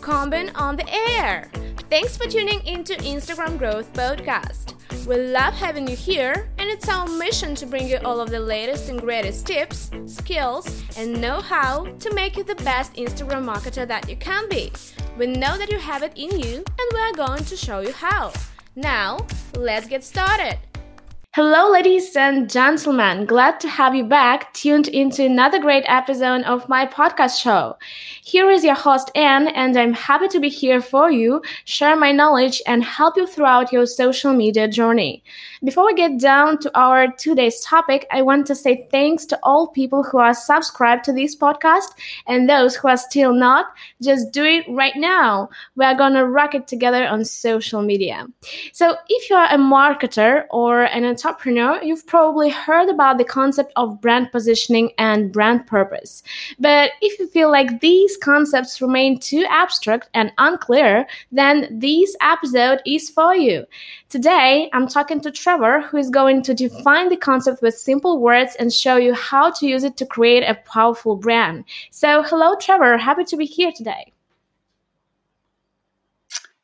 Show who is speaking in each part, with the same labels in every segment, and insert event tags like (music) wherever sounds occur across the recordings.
Speaker 1: Combin on the air. Thanks for tuning into Instagram Growth Podcast. We love having you here, and it's our mission to bring you all of the latest and greatest tips, skills, and know how to make you the best Instagram marketer that you can be. We know that you have it in you, and we are going to show you how. Now, let's get started. Hello, ladies and gentlemen. Glad to have you back, tuned into another great episode of my podcast show. Here is your host, Anne, and I'm happy to be here for you, share my knowledge, and help you throughout your social media journey. Before we get down to our today's topic, I want to say thanks to all people who are subscribed to this podcast and those who are still not. Just do it right now. We are gonna rock it together on social media. So, if you are a marketer or an entrepreneur, you've probably heard about the concept of brand positioning and brand purpose. But if you feel like these concepts remain too abstract and unclear, then this episode is for you. Today, I'm talking to Trevor, who is going to define the concept with simple words and show you how to use it to create a powerful brand. So, hello, Trevor. Happy to be here today.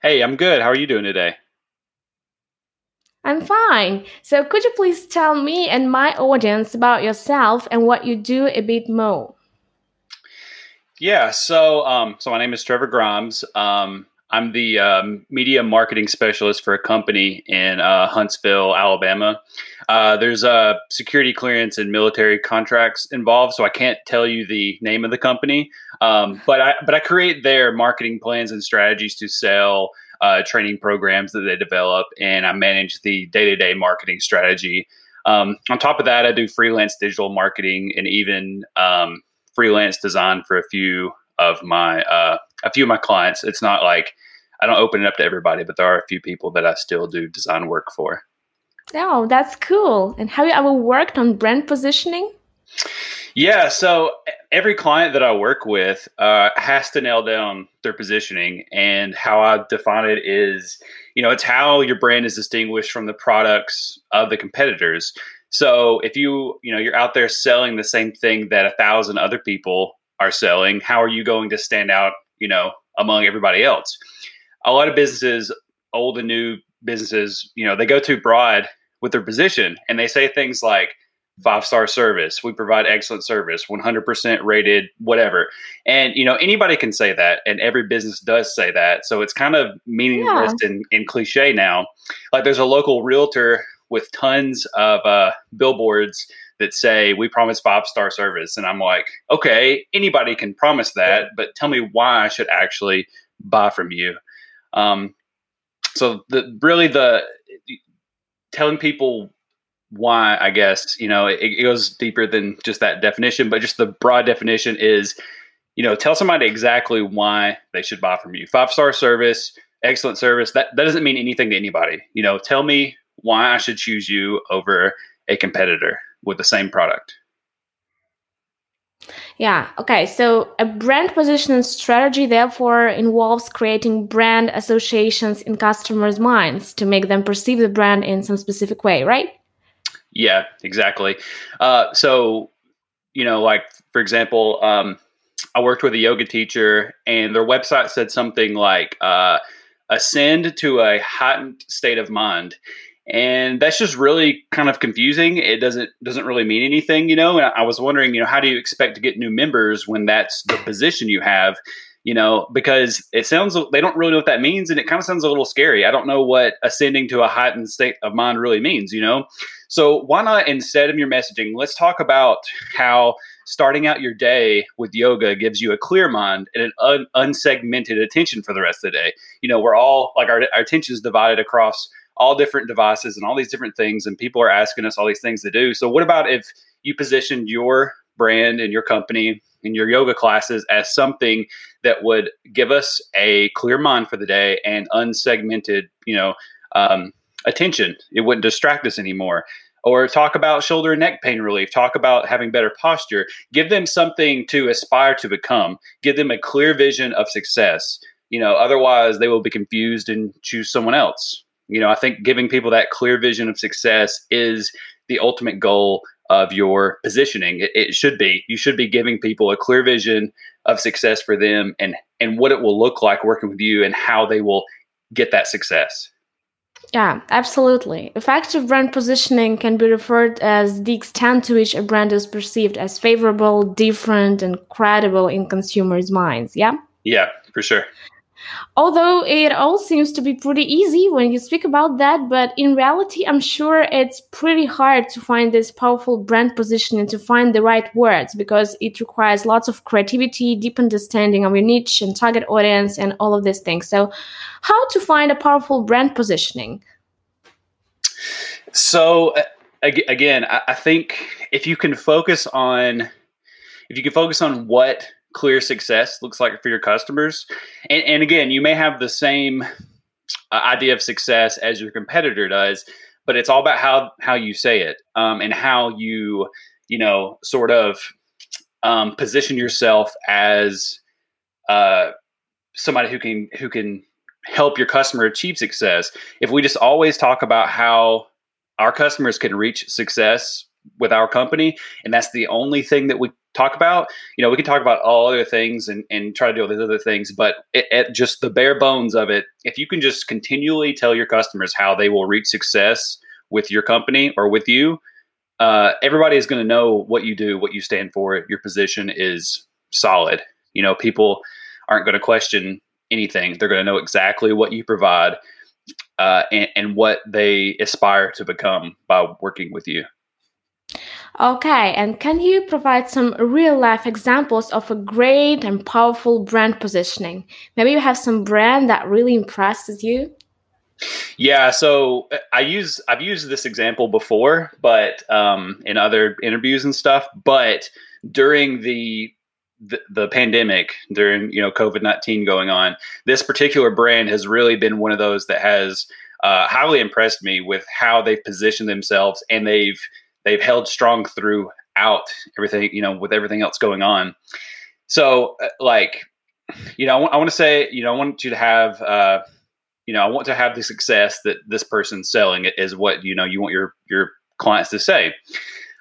Speaker 2: Hey, I'm good. How are you doing today?
Speaker 1: I'm fine. So, could you please tell me and my audience about yourself and what you do a bit more?
Speaker 2: Yeah. So, um, so my name is Trevor Grimes. Um, I'm the um, media marketing specialist for a company in uh, Huntsville, Alabama. Uh, there's a security clearance and military contracts involved, so I can't tell you the name of the company. Um, but I but I create their marketing plans and strategies to sell uh, training programs that they develop, and I manage the day to day marketing strategy. Um, on top of that, I do freelance digital marketing and even um, freelance design for a few of my uh, a few of my clients. It's not like I don't open it up to everybody, but there are a few people that I still do design work for.
Speaker 1: Oh, that's cool. And have you ever worked on brand positioning?
Speaker 2: Yeah, so every client that I work with uh, has to nail down their positioning, and how I define it is, you know, it's how your brand is distinguished from the products of the competitors. So if you, you know, you're out there selling the same thing that a thousand other people are selling, how are you going to stand out, you know, among everybody else? A lot of businesses, old and new businesses, you know, they go too broad with their position and they say things like five star service, we provide excellent service, 100% rated, whatever. And, you know, anybody can say that and every business does say that. So it's kind of meaningless yeah. and, and cliche now. Like there's a local realtor with tons of uh, billboards that say we promise five star service and i'm like okay anybody can promise that but tell me why i should actually buy from you um, so the really the telling people why i guess you know it, it goes deeper than just that definition but just the broad definition is you know tell somebody exactly why they should buy from you five star service excellent service that, that doesn't mean anything to anybody you know tell me why i should choose you over a competitor with the same product.
Speaker 1: Yeah. Okay. So a brand positioning strategy therefore involves creating brand associations in customers' minds to make them perceive the brand in some specific way, right?
Speaker 2: Yeah, exactly. Uh, so, you know, like for example, um, I worked with a yoga teacher, and their website said something like uh, "ascend to a heightened state of mind." and that's just really kind of confusing it doesn't doesn't really mean anything you know and i was wondering you know how do you expect to get new members when that's the position you have you know because it sounds they don't really know what that means and it kind of sounds a little scary. I don't know what ascending to a heightened state of mind really means you know? So why not instead of your messaging let's talk about how starting out your day with yoga gives you a clear mind and an un- unsegmented attention for the rest of the day. You know we're all like our, our attention is divided across all different devices and all these different things, and people are asking us all these things to do. So, what about if you positioned your brand and your company and your yoga classes as something that would give us a clear mind for the day and unsegmented, you know, um, attention? It wouldn't distract us anymore. Or talk about shoulder and neck pain relief. Talk about having better posture. Give them something to aspire to become. Give them a clear vision of success. You know, otherwise they will be confused and choose someone else. You know, I think giving people that clear vision of success is the ultimate goal of your positioning. It, it, should be. You should be giving people a clear vision of success for them and and what it will look like working with you and how they will get that success.
Speaker 1: Yeah, absolutely. Effective brand positioning can be referred as the extent to which a brand is perceived as favorable, different, and credible in consumers' minds. Yeah?
Speaker 2: Yeah, for sure.
Speaker 1: Although it all seems to be pretty easy when you speak about that, but in reality, I'm sure it's pretty hard to find this powerful brand positioning to find the right words because it requires lots of creativity, deep understanding of your niche and target audience, and all of these things. So, how to find a powerful brand positioning?
Speaker 2: So, again, I think if you can focus on if you can focus on what clear success looks like for your customers. And, and again, you may have the same uh, idea of success as your competitor does, but it's all about how how you say it um, and how you you know sort of um, position yourself as uh, somebody who can who can help your customer achieve success. If we just always talk about how our customers can reach success with our company and that's the only thing that we talk about. You know, we can talk about all other things and, and try to do all these other things, but at just the bare bones of it, if you can just continually tell your customers how they will reach success with your company or with you, uh, everybody is going to know what you do, what you stand for. Your position is solid. You know, people aren't going to question anything. They're going to know exactly what you provide uh, and, and what they aspire to become by working with you.
Speaker 1: Okay, and can you provide some real life examples of a great and powerful brand positioning? Maybe you have some brand that really impresses you.
Speaker 2: Yeah, so uh, I use I've used this example before, but um, in other interviews and stuff. But during the the, the pandemic, during you know COVID nineteen going on, this particular brand has really been one of those that has uh, highly impressed me with how they've positioned themselves and they've they've held strong throughout everything, you know, with everything else going on. So, uh, like, you know, I want, I want to say, you know, I want you to have, uh, you know, I want to have the success that this person's selling is what you know you want your your clients to say.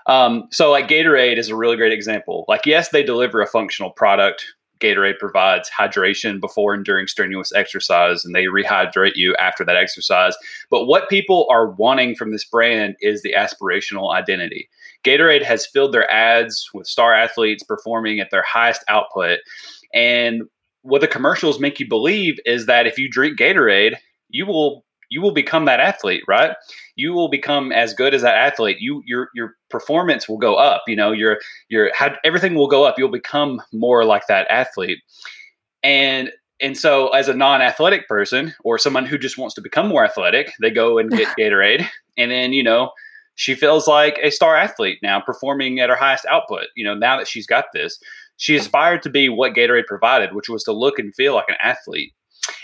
Speaker 2: Um, so, like Gatorade is a really great example. Like, yes, they deliver a functional product. Gatorade provides hydration before and during strenuous exercise, and they rehydrate you after that exercise. But what people are wanting from this brand is the aspirational identity. Gatorade has filled their ads with star athletes performing at their highest output. And what the commercials make you believe is that if you drink Gatorade, you will you will become that athlete, right? You will become as good as that athlete. You your your performance will go up. You know, your your everything will go up. You'll become more like that athlete. And and so as a non-athletic person or someone who just wants to become more athletic, they go and get (laughs) Gatorade and then, you know, she feels like a star athlete now performing at her highest output. You know, now that she's got this, she aspired to be what Gatorade provided, which was to look and feel like an athlete.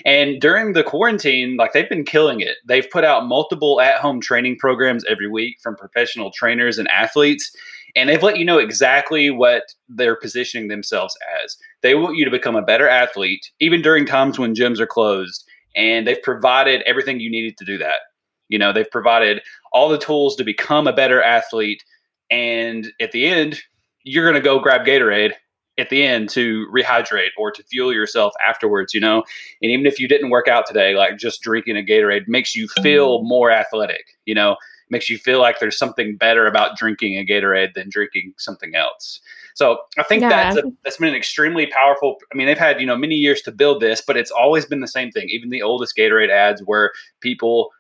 Speaker 2: And during the quarantine, like they've been killing it. They've put out multiple at home training programs every week from professional trainers and athletes. And they've let you know exactly what they're positioning themselves as. They want you to become a better athlete, even during times when gyms are closed. And they've provided everything you needed to do that. You know, they've provided all the tools to become a better athlete. And at the end, you're going to go grab Gatorade at the end to rehydrate or to fuel yourself afterwards, you know. And even if you didn't work out today, like just drinking a Gatorade makes you feel mm-hmm. more athletic, you know, makes you feel like there's something better about drinking a Gatorade than drinking something else. So I think yeah. that's a, that's been an extremely powerful. I mean, they've had you know many years to build this, but it's always been the same thing. Even the oldest Gatorade ads were people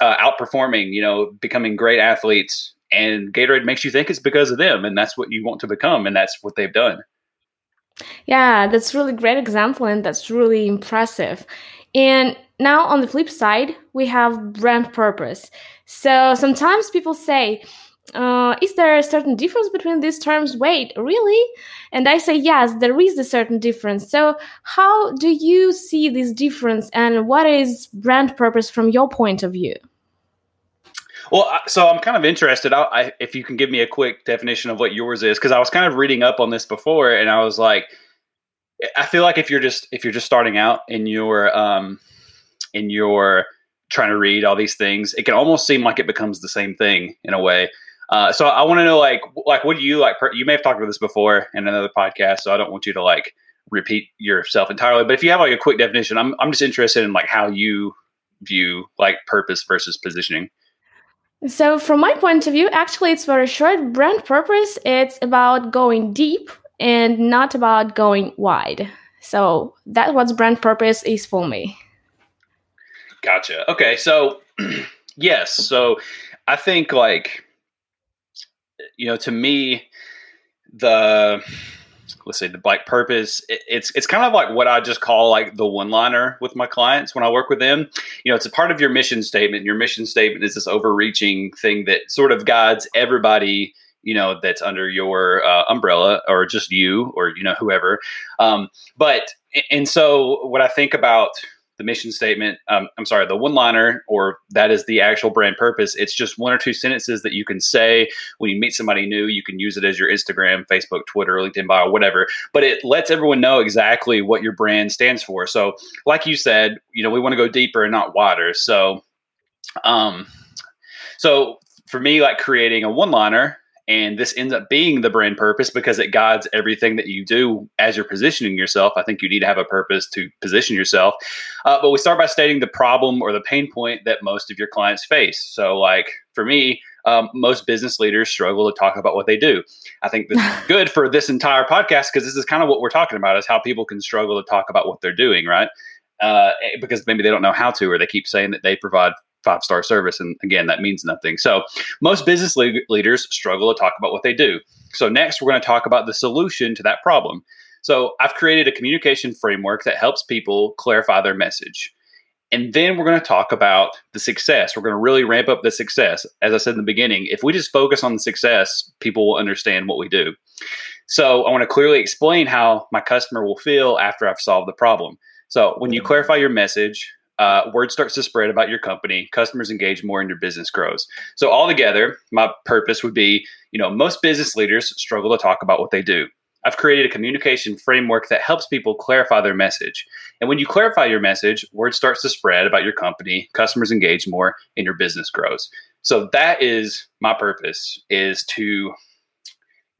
Speaker 2: uh, outperforming, you know, becoming great athletes, and Gatorade makes you think it's because of them, and that's what you want to become, and that's what they've done.
Speaker 1: Yeah, that's really great example and that's really impressive. And now on the flip side, we have brand purpose. So sometimes people say, uh, is there a certain difference between these terms? Wait, really? And I say, yes, there is a certain difference. So, how do you see this difference and what is brand purpose from your point of view?
Speaker 2: Well, so I'm kind of interested. I, I, if you can give me a quick definition of what yours is, because I was kind of reading up on this before, and I was like, I feel like if you're just if you're just starting out in your um in your trying to read all these things, it can almost seem like it becomes the same thing in a way. Uh, so I want to know, like, like what do you like? You may have talked about this before in another podcast, so I don't want you to like repeat yourself entirely. But if you have like a quick definition, I'm I'm just interested in like how you view like purpose versus positioning.
Speaker 1: So from my point of view, actually it's very short. Brand purpose it's about going deep and not about going wide. So that's what brand purpose is for me.
Speaker 2: Gotcha. Okay, so (clears throat) yes, so I think like you know to me the let's say the like purpose it, it's it's kind of like what i just call like the one liner with my clients when i work with them. You know it's a part of your mission statement. Your mission statement is this overreaching thing that sort of guides everybody you know that's under your uh, umbrella or just you or you know whoever. Um, but and so what i think about the mission statement. Um, I'm sorry, the one liner, or that is the actual brand purpose. It's just one or two sentences that you can say when you meet somebody new. You can use it as your Instagram, Facebook, Twitter, LinkedIn bio, whatever. But it lets everyone know exactly what your brand stands for. So, like you said, you know, we want to go deeper and not wider. So, um, so for me, like creating a one liner and this ends up being the brand purpose because it guides everything that you do as you're positioning yourself. I think you need to have a purpose to position yourself. Uh, but we start by stating the problem or the pain point that most of your clients face. So, like for me, um, most business leaders struggle to talk about what they do. I think this is (laughs) good for this entire podcast because this is kind of what we're talking about is how people can struggle to talk about what they're doing, right? Uh, because maybe they don't know how to, or they keep saying that they provide five star service. And again, that means nothing. So most business le- leaders struggle to talk about what they do. So next, we're going to talk about the solution to that problem. So I've created a communication framework that helps people clarify their message. And then we're going to talk about the success. We're going to really ramp up the success. As I said in the beginning, if we just focus on the success, people will understand what we do. So I want to clearly explain how my customer will feel after I've solved the problem. So when you mm-hmm. clarify your message, uh, word starts to spread about your company, customers engage more, and your business grows. So altogether, my purpose would be, you know, most business leaders struggle to talk about what they do. I've created a communication framework that helps people clarify their message. And when you clarify your message, word starts to spread about your company, customers engage more, and your business grows. So that is my purpose is to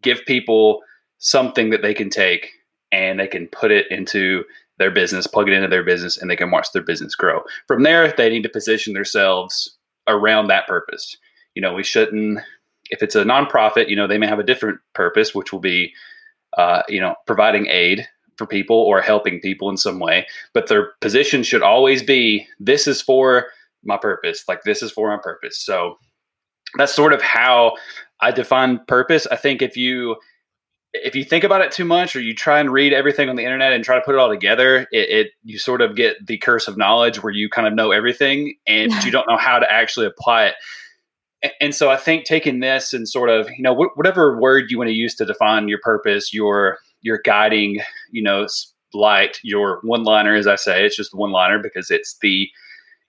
Speaker 2: give people something that they can take and they can put it into their business, plug it into their business, and they can watch their business grow. From there, they need to position themselves around that purpose. You know, we shouldn't, if it's a nonprofit, you know, they may have a different purpose, which will be, uh, you know, providing aid for people or helping people in some way. But their position should always be this is for my purpose, like this is for my purpose. So that's sort of how I define purpose. I think if you, if you think about it too much or you try and read everything on the internet and try to put it all together it, it you sort of get the curse of knowledge where you kind of know everything and (laughs) you don't know how to actually apply it. And, and so i think taking this and sort of you know wh- whatever word you want to use to define your purpose your your guiding you know light your one liner as i say it's just one liner because it's the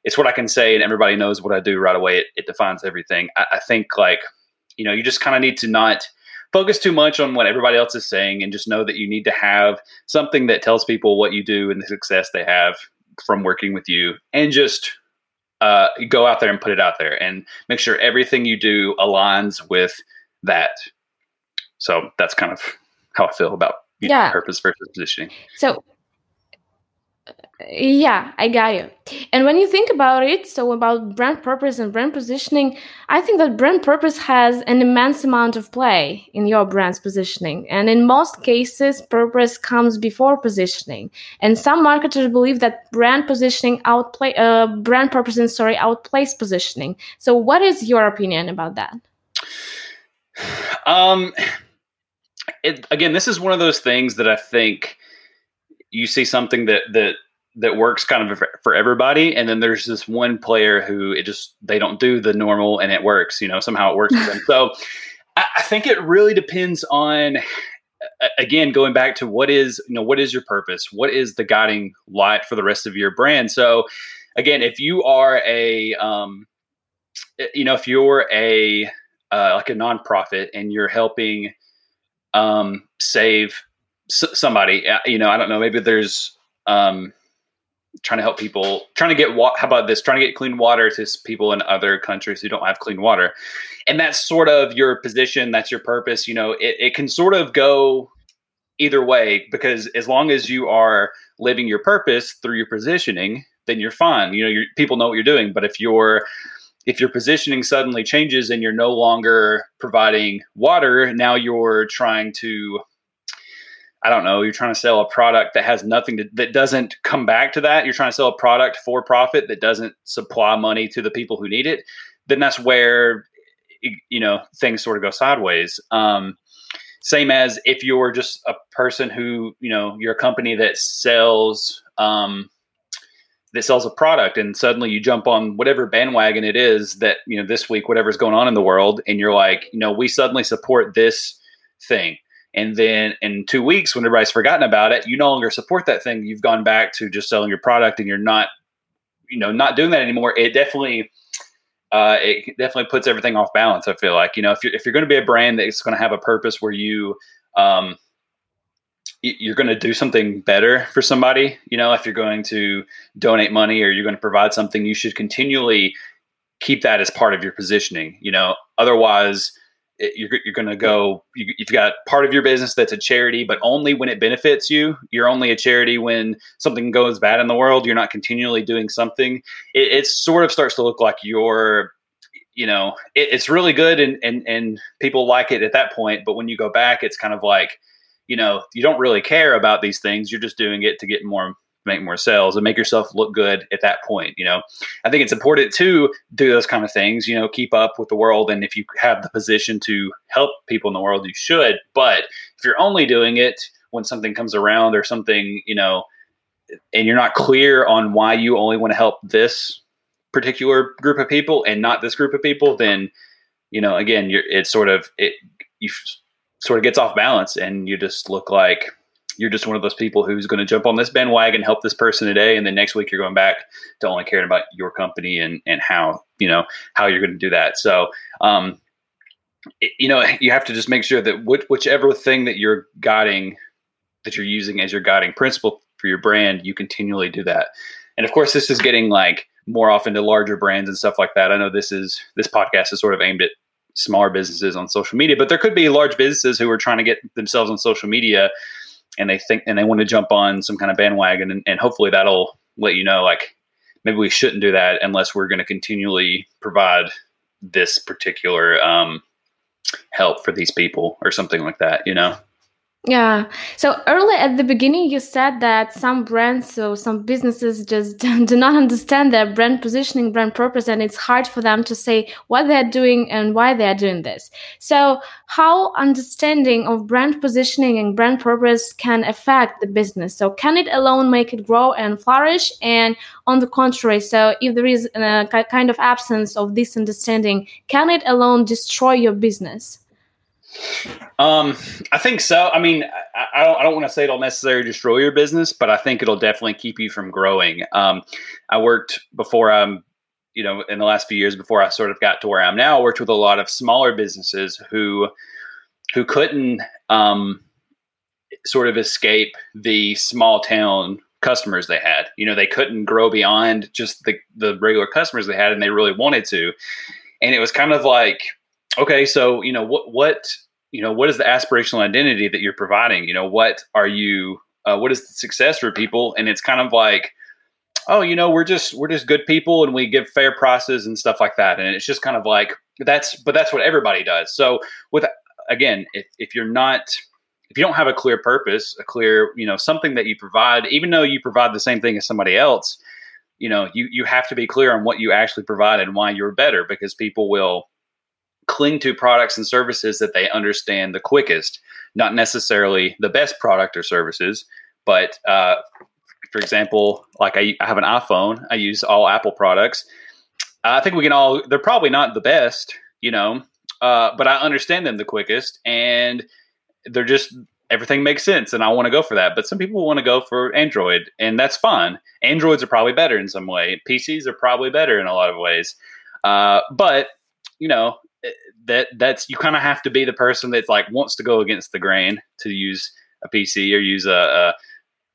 Speaker 2: it's what i can say and everybody knows what i do right away. It, it defines everything. I, I think like you know you just kind of need to not focus too much on what everybody else is saying and just know that you need to have something that tells people what you do and the success they have from working with you and just uh, go out there and put it out there and make sure everything you do aligns with that so that's kind of how i feel about yeah. Know, purpose versus positioning
Speaker 1: so yeah, I got you. And when you think about it, so about brand purpose and brand positioning, I think that brand purpose has an immense amount of play in your brand's positioning. And in most cases, purpose comes before positioning. And some marketers believe that brand positioning outplay, uh, brand purpose and sorry, outplays positioning. So, what is your opinion about that?
Speaker 2: Um, it, again, this is one of those things that I think you see something that that that works kind of for everybody. And then there's this one player who it just they don't do the normal and it works you know somehow it works for them. (laughs) So I, I think it really depends on again going back to what is you know what is your purpose? What is the guiding light for the rest of your brand? So again if you are a um, you know if you're a uh, like a nonprofit and you're helping um, save s- somebody uh, you know i don't know maybe there's um, trying to help people, trying to get wa- how about this, trying to get clean water to people in other countries who don't have clean water, and that's sort of your position, that's your purpose. You know, it, it can sort of go either way because as long as you are living your purpose through your positioning, then you're fine. You know, people know what you're doing. But if you're if your positioning suddenly changes and you're no longer providing water, now you're trying to I don't know, you're trying to sell a product that has nothing to, that doesn't come back to that. You're trying to sell a product for profit that doesn't supply money to the people who need it. Then that's where, you know, things sort of go sideways. Um, same as if you're just a person who, you know, you're a company that sells, um, that sells a product and suddenly you jump on whatever bandwagon it is that, you know, this week, whatever's going on in the world. And you're like, you know, we suddenly support this thing and then in two weeks, when everybody's forgotten about it, you no longer support that thing. You've gone back to just selling your product, and you're not, you know, not doing that anymore. It definitely, uh, it definitely puts everything off balance. I feel like you know, if you're if you're going to be a brand that's going to have a purpose where you, um, you're going to do something better for somebody. You know, if you're going to donate money or you're going to provide something, you should continually keep that as part of your positioning. You know, otherwise you're, you're going to go you, have got part of your business that's a charity but only when it benefits you. You're only a charity when something goes bad in the world. You're not continually doing something. It, it sort of starts to look like you're you know it, it's really good and, and and people like it at that point but when you go back it's kind of like you know you don't really care about these things. You're just doing it to get more make more sales and make yourself look good at that point. You know, I think it's important to do those kind of things, you know, keep up with the world. And if you have the position to help people in the world, you should. But if you're only doing it when something comes around or something, you know, and you're not clear on why you only want to help this particular group of people and not this group of people, then, you know, again, you're, it's sort of, it, you sort of gets off balance and you just look like, you're just one of those people who's going to jump on this bandwagon, help this person today, and then next week you're going back to only caring about your company and and how you know how you're going to do that. So, um, it, you know, you have to just make sure that which, whichever thing that you're guiding, that you're using as your guiding principle for your brand, you continually do that. And of course, this is getting like more often to larger brands and stuff like that. I know this is this podcast is sort of aimed at smaller businesses on social media, but there could be large businesses who are trying to get themselves on social media and they think and they want to jump on some kind of bandwagon and, and hopefully that'll let you know like maybe we shouldn't do that unless we're going to continually provide this particular um, help for these people or something like that you know
Speaker 1: yeah. So early at the beginning, you said that some brands, so some businesses just (laughs) do not understand their brand positioning, brand purpose, and it's hard for them to say what they're doing and why they're doing this. So, how understanding of brand positioning and brand purpose can affect the business? So, can it alone make it grow and flourish? And on the contrary, so if there is uh, a kind of absence of this understanding, can it alone destroy your business?
Speaker 2: Um, I think so. I mean, I, I don't, I don't want to say it'll necessarily destroy your business, but I think it'll definitely keep you from growing. Um, I worked before I'm, you know, in the last few years before I sort of got to where I am now, I worked with a lot of smaller businesses who, who couldn't, um, sort of escape the small town customers they had. You know, they couldn't grow beyond just the, the regular customers they had and they really wanted to. And it was kind of like, okay, so you know what what you know what is the aspirational identity that you're providing? You know what are you uh, what is the success for people? And it's kind of like oh you know we're just we're just good people and we give fair prices and stuff like that and it's just kind of like that's but that's what everybody does so with again if, if you're not if you don't have a clear purpose a clear you know something that you provide even though you provide the same thing as somebody else you know you you have to be clear on what you actually provide and why you're better because people will cling to products and services that they understand the quickest, not necessarily the best product or services, but uh, for example, like I, I, have an iPhone, I use all Apple products. I think we can all, they're probably not the best, you know, uh, but I understand them the quickest and they're just, everything makes sense and I want to go for that. But some people want to go for Android and that's fine. Androids are probably better in some way. PCs are probably better in a lot of ways. Uh, but, you know, that that's you kind of have to be the person that's like wants to go against the grain to use a PC or use a, a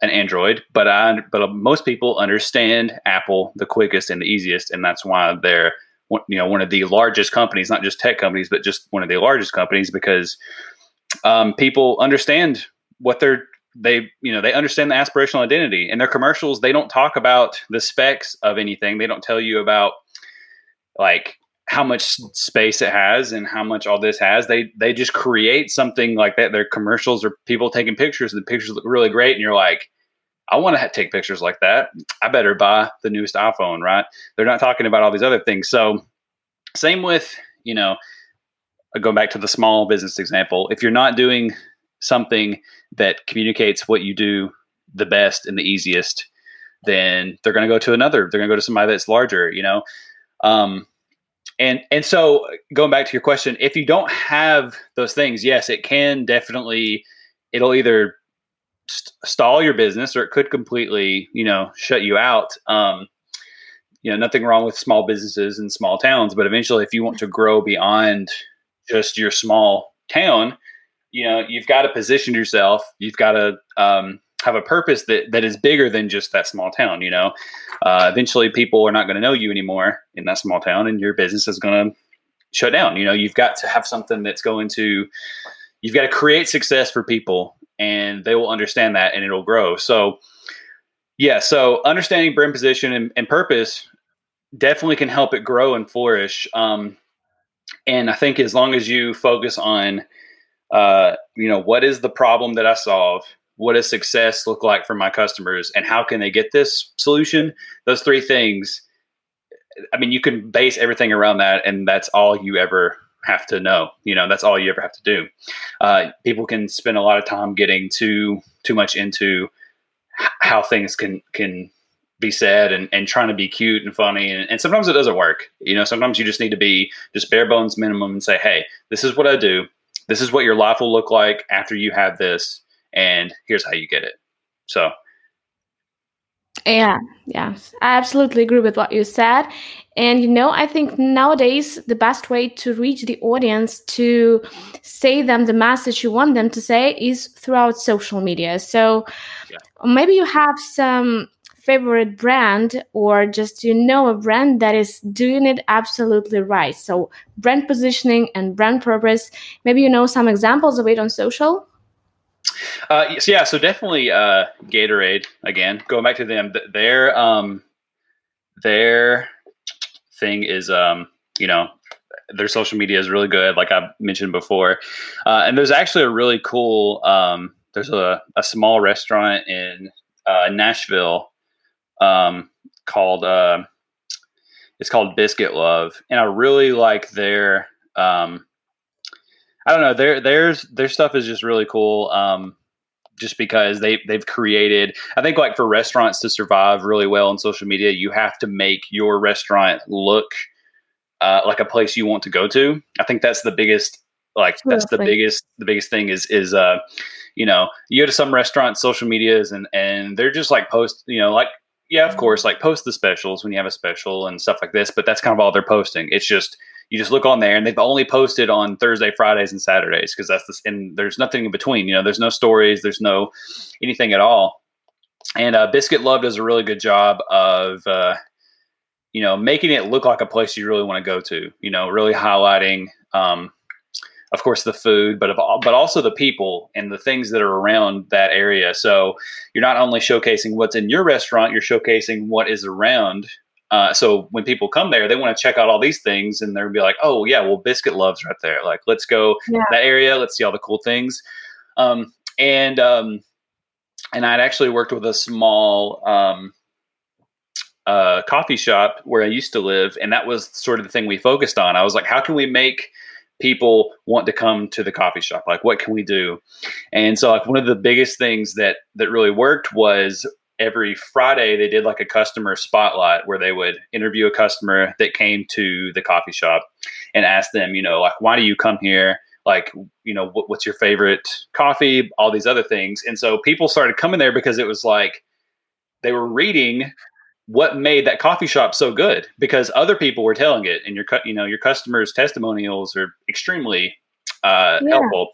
Speaker 2: an Android. But I but most people understand Apple the quickest and the easiest, and that's why they're you know one of the largest companies, not just tech companies, but just one of the largest companies because um, people understand what they're they you know they understand the aspirational identity and their commercials they don't talk about the specs of anything they don't tell you about like how much space it has and how much all this has they they just create something like that their commercials or people taking pictures and the pictures look really great and you're like i want to take pictures like that i better buy the newest iphone right they're not talking about all these other things so same with you know going back to the small business example if you're not doing something that communicates what you do the best and the easiest, then they're going to go to another. They're going to go to somebody that's larger, you know. Um, and and so going back to your question, if you don't have those things, yes, it can definitely. It'll either st- stall your business or it could completely, you know, shut you out. Um, you know, nothing wrong with small businesses and small towns, but eventually, if you want to grow beyond just your small town, you know you've got to position yourself you've got to um, have a purpose that that is bigger than just that small town you know uh, eventually people are not going to know you anymore in that small town and your business is going to shut down you know you've got to have something that's going to you've got to create success for people and they will understand that and it'll grow so yeah so understanding brand position and, and purpose definitely can help it grow and flourish um, and i think as long as you focus on uh, you know, what is the problem that I solve? What does success look like for my customers? And how can they get this solution? Those three things. I mean, you can base everything around that, and that's all you ever have to know. You know, that's all you ever have to do. Uh, people can spend a lot of time getting too too much into how things can can be said and, and trying to be cute and funny and, and sometimes it doesn't work you know sometimes you just need to be just bare bones minimum and say hey this is what i do this is what your life will look like after you have this, and here's how you get it. So,
Speaker 1: yeah, yeah, I absolutely agree with what you said. And you know, I think nowadays the best way to reach the audience to say them the message you want them to say is throughout social media. So yeah. maybe you have some favorite brand or just you know a brand that is doing it absolutely right so brand positioning and brand purpose maybe you know some examples of it on social
Speaker 2: uh, so yeah so definitely uh, gatorade again going back to them their um, their thing is um, you know their social media is really good like i mentioned before. Uh, and there's actually a really cool um, there's a, a small restaurant in uh, nashville um, called uh, it's called Biscuit Love, and I really like their um, I don't know their their their stuff is just really cool. Um, just because they they've created I think like for restaurants to survive really well on social media, you have to make your restaurant look uh, like a place you want to go to. I think that's the biggest like that's the biggest the biggest thing is is uh you know you go to some restaurants social medias and and they're just like post you know like yeah, of course, like post the specials when you have a special and stuff like this, but that's kind of all they're posting. It's just you just look on there and they've only posted on Thursday, Fridays, and Saturdays because that's the and there's nothing in between. You know, there's no stories, there's no anything at all. And uh, Biscuit Love does a really good job of uh, you know making it look like a place you really want to go to. You know, really highlighting um, of course the food but of, but also the people and the things that are around that area so you're not only showcasing what's in your restaurant you're showcasing what is around uh, so when people come there they want to check out all these things and they'll be like oh yeah well biscuit loves right there. Like let's go yeah. that area. Let's see all the cool things. Um, and um, and i'd actually worked with a small um, uh, coffee shop where i used to live and that was sort of the thing we focused on. I was like how can we make people want to come to the coffee shop? Like what can we do? And so like one of the biggest things that that really worked was every friday they did like a customer spotlight where they would interview a customer that came to the coffee shop and ask them you know like why do you come here? Like you know what, what's your favorite coffee? All these other things. And so people started coming there because it was like they were reading what made that coffee shop so good because other people were telling it and your you know your customers testimonials are extremely uh, yeah. helpful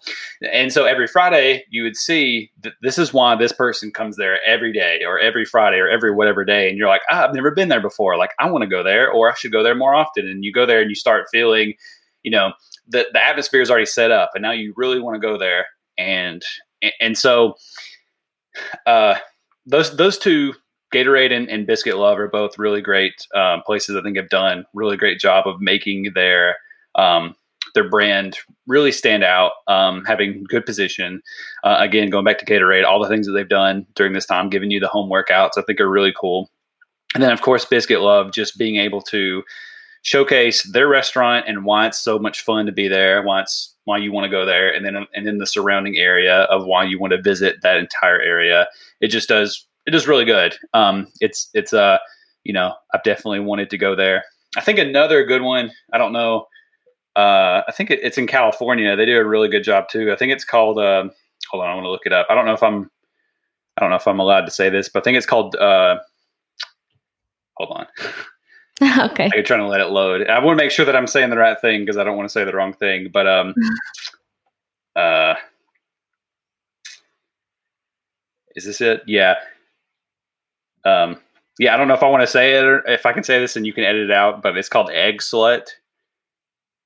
Speaker 2: and so every friday you would see that this is why this person comes there every day or every friday or every whatever day and you're like ah, i've never been there before like i want to go there or i should go there more often and you go there and you start feeling you know the, the atmosphere is already set up and now you really want to go there and and, so uh, those those two Gatorade and, and, Biscuit Love are both really great um, places. I think have done really great job of making their um, their brand really stand out, um, having good position. Uh, again, going back to Gatorade, all the things that they've done during this time, giving you the home workouts, I think are really cool. And then, of course, Biscuit Love, just being able to showcase their restaurant and why it's so much fun to be there, why it's why you want to go there, and then and then the surrounding area of why you want to visit that entire area. It just does it is really good. Um, it's it's uh you know I've definitely wanted to go there. I think another good one. I don't know. Uh, I think it, it's in California. They do a really good job too. I think it's called. Uh, hold on, I want to look it up. I don't know if I'm. I don't know if I'm allowed to say this, but I think it's called. Uh, hold on. (laughs)
Speaker 1: okay.
Speaker 2: I'm trying to let it load. I want to make sure that I'm saying the right thing because I don't want to say the wrong thing. But um, (laughs) uh, is this it? Yeah. Um, yeah. I don't know if I want to say it or if I can say this and you can edit it out. But it's called Eggslut,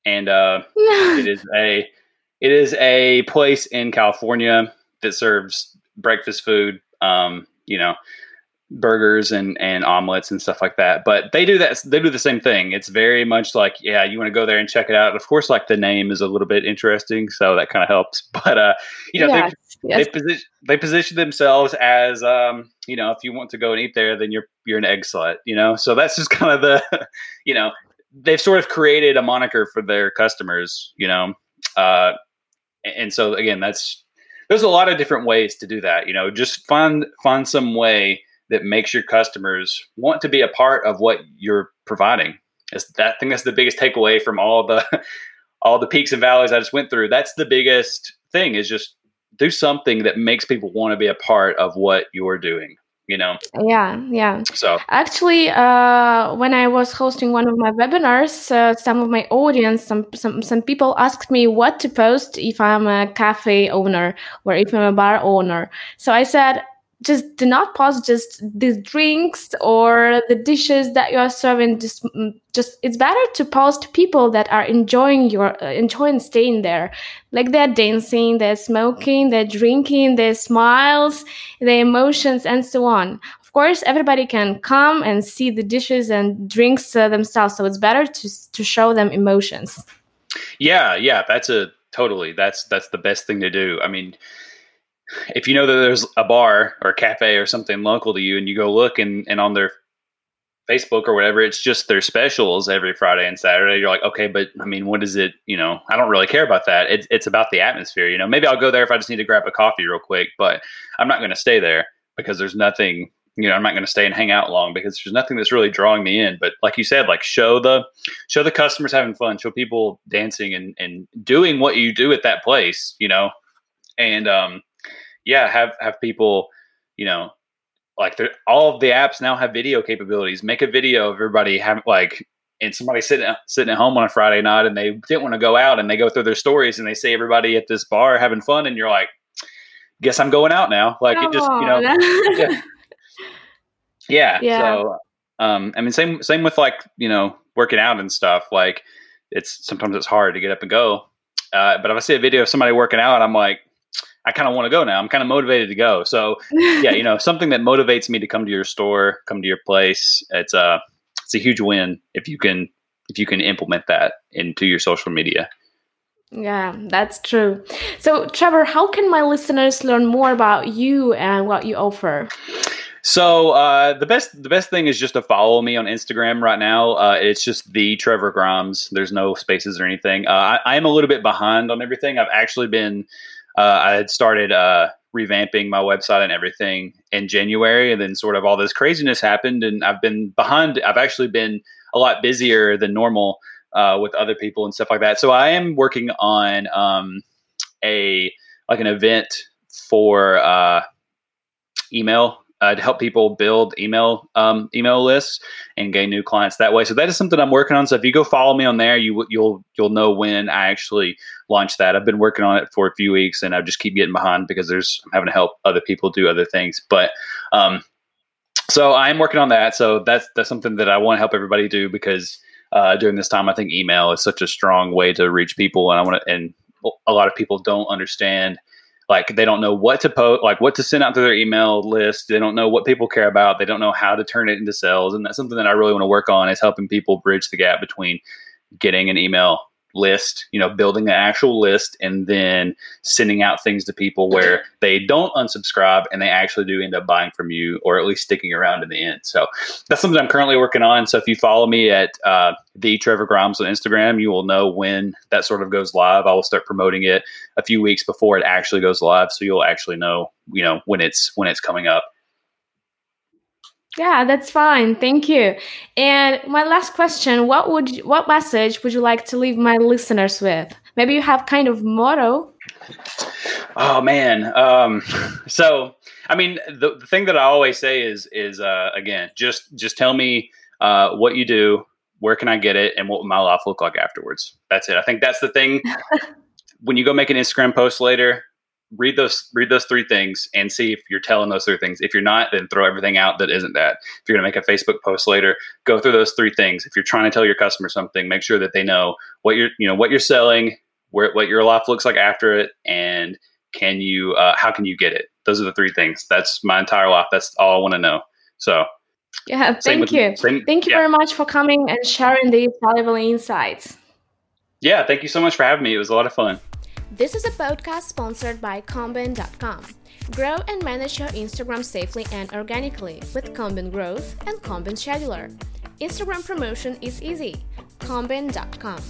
Speaker 2: and uh, it is a it is a place in California that serves breakfast food. Um, you know, burgers and and omelets and stuff like that but they do that they do the same thing it's very much like yeah you want to go there and check it out of course like the name is a little bit interesting so that kind of helps (laughs) but uh you know yes, they, yes. they position they position themselves as um you know if you want to go and eat there then you're you're an egg slut you know so that's just kind of the (laughs) you know they've sort of created a moniker for their customers you know uh and so again that's there's a lot of different ways to do that you know just find find some way that makes your customers want to be a part of what you're providing. Is that I think that's the biggest takeaway from all the (laughs) all the peaks and valleys I just went through. That's the biggest thing is just do something that makes people want to be a part of what you're doing you know?
Speaker 1: Yeah yeah.
Speaker 2: So
Speaker 1: actually uh, when i was hosting one of my webinars uh, some of my audience some, some some people asked me what to post if i'm a cafe owner or if i'm a bar owner. So i said just do not post just the drinks or the dishes that you are serving. Just mm, just it's better to post people that are enjoying your uh, enjoying staying there. Like they're dancing they're smoking they're drinking their smiles their emotions and so on. Of course everybody can come and see the dishes and drinks uh, themselves so it's better to to show them emotions.
Speaker 2: Yeah yeah that's a totally that's that's the best thing to do. I mean if you know that there's a bar or a cafe or something local to you and you go look and, and on their Facebook or whatever, it's just their specials every Friday and Saturday. You're like, okay, but I mean, what is it? You know, I don't really care about that. It's, it's about the atmosphere. You know, maybe I'll go there if I just need to grab a coffee real quick, but I'm not going to stay there because there's nothing, you know, I'm not going to stay and hang out long because there's nothing that's really drawing me in. But like you said, like show the, show the customers having fun, show people dancing and, and doing what you do at that place, you know, and, um, yeah, have have people, you know, like all of the apps now have video capabilities. Make a video of everybody having like and somebody sitting sitting at home on a Friday night and they didn't want to go out and they go through their stories and they see everybody at this bar having fun and you're like, guess I'm going out now. Like it just you know, yeah. yeah. (laughs) yeah. So um, I mean, same same with like you know working out and stuff. Like it's sometimes it's hard to get up and go. Uh, but if I see a video of somebody working out, I'm like, I kind of want to go now. I'm kind of motivated to go. So yeah, you (laughs) know, something that motivates me to come to your store, come to your place. It's a it's a huge win if you can if you can implement that into your social media.
Speaker 1: Yeah, that's true. So, Trevor, how can my listeners learn more about you and what you offer?
Speaker 2: So uh, the best the best thing is just to follow me on Instagram right now. Uh, it's just the Trevor Grimes. There's no spaces or anything. Uh, I, I, am a little bit behind on everything. I've actually been uh, I had started uh, revamping my website and everything in January, and then sort of all this craziness happened, and I've been behind. I've actually been a lot busier than normal uh, with other people and stuff like that. So I am working on um, a like an event for uh, email uh, to help people build email um, email lists and gain new clients that way. So that is something I'm working on. So if you go follow me on there, you you'll you'll know when I actually launch that. I've been working on it for a few weeks, and I just keep getting behind because there's I'm having to help other people do other things. But um, so I'm working on that. So that's that's something that I want to help everybody do because uh, during this time, I think email is such a strong way to reach people, and I want to and a lot of people don't understand like they don't know what to post like what to send out to their email list they don't know what people care about they don't know how to turn it into sales and that's something that i really want to work on is helping people bridge the gap between getting an email list, you know, building an actual list and then sending out things to people where they don't unsubscribe and they actually do end up buying from you or at least sticking around in the end. So that's something I'm currently working on. So if you follow me at uh, the Trevor Grimes on Instagram, you will know when that sort of goes live. I will start promoting it a few weeks before it actually goes live. So you'll actually know, you know, when it's when it's coming up.
Speaker 1: Yeah, that's fine. Thank you. And my last question, what would you, what message would you like to leave my listeners with? Maybe you have kind of motto.
Speaker 2: Oh man. Um, so I mean the, the thing that I always say is is uh, again, just just tell me uh, what you do, where can I get it, and what will my life look like afterwards. That's it. I think that's the thing. (laughs) when you go make an Instagram post later, read those read those three things and see if you're telling those three things. If you're not then throw everything out that isn't that. If you're going to make a facebook post later go through those three things. If you're trying to tell your customer something make sure that they know what you're you know what you're selling where what your life looks like after it and can you uh, how can you get it? Those are the three things. That's my entire life. That's all i want to know. So
Speaker 1: yeah thank with, you. same, thank you yeah. very much for coming and sharing these valuable insights.
Speaker 2: Yeah thank you so much for having me. It was a lot of fun
Speaker 1: this is a podcast sponsored by Combin.com. Grow and manage your Instagram safely and organically with Combin Growth and Combin Scheduler. Instagram promotion is easy. Combin.com.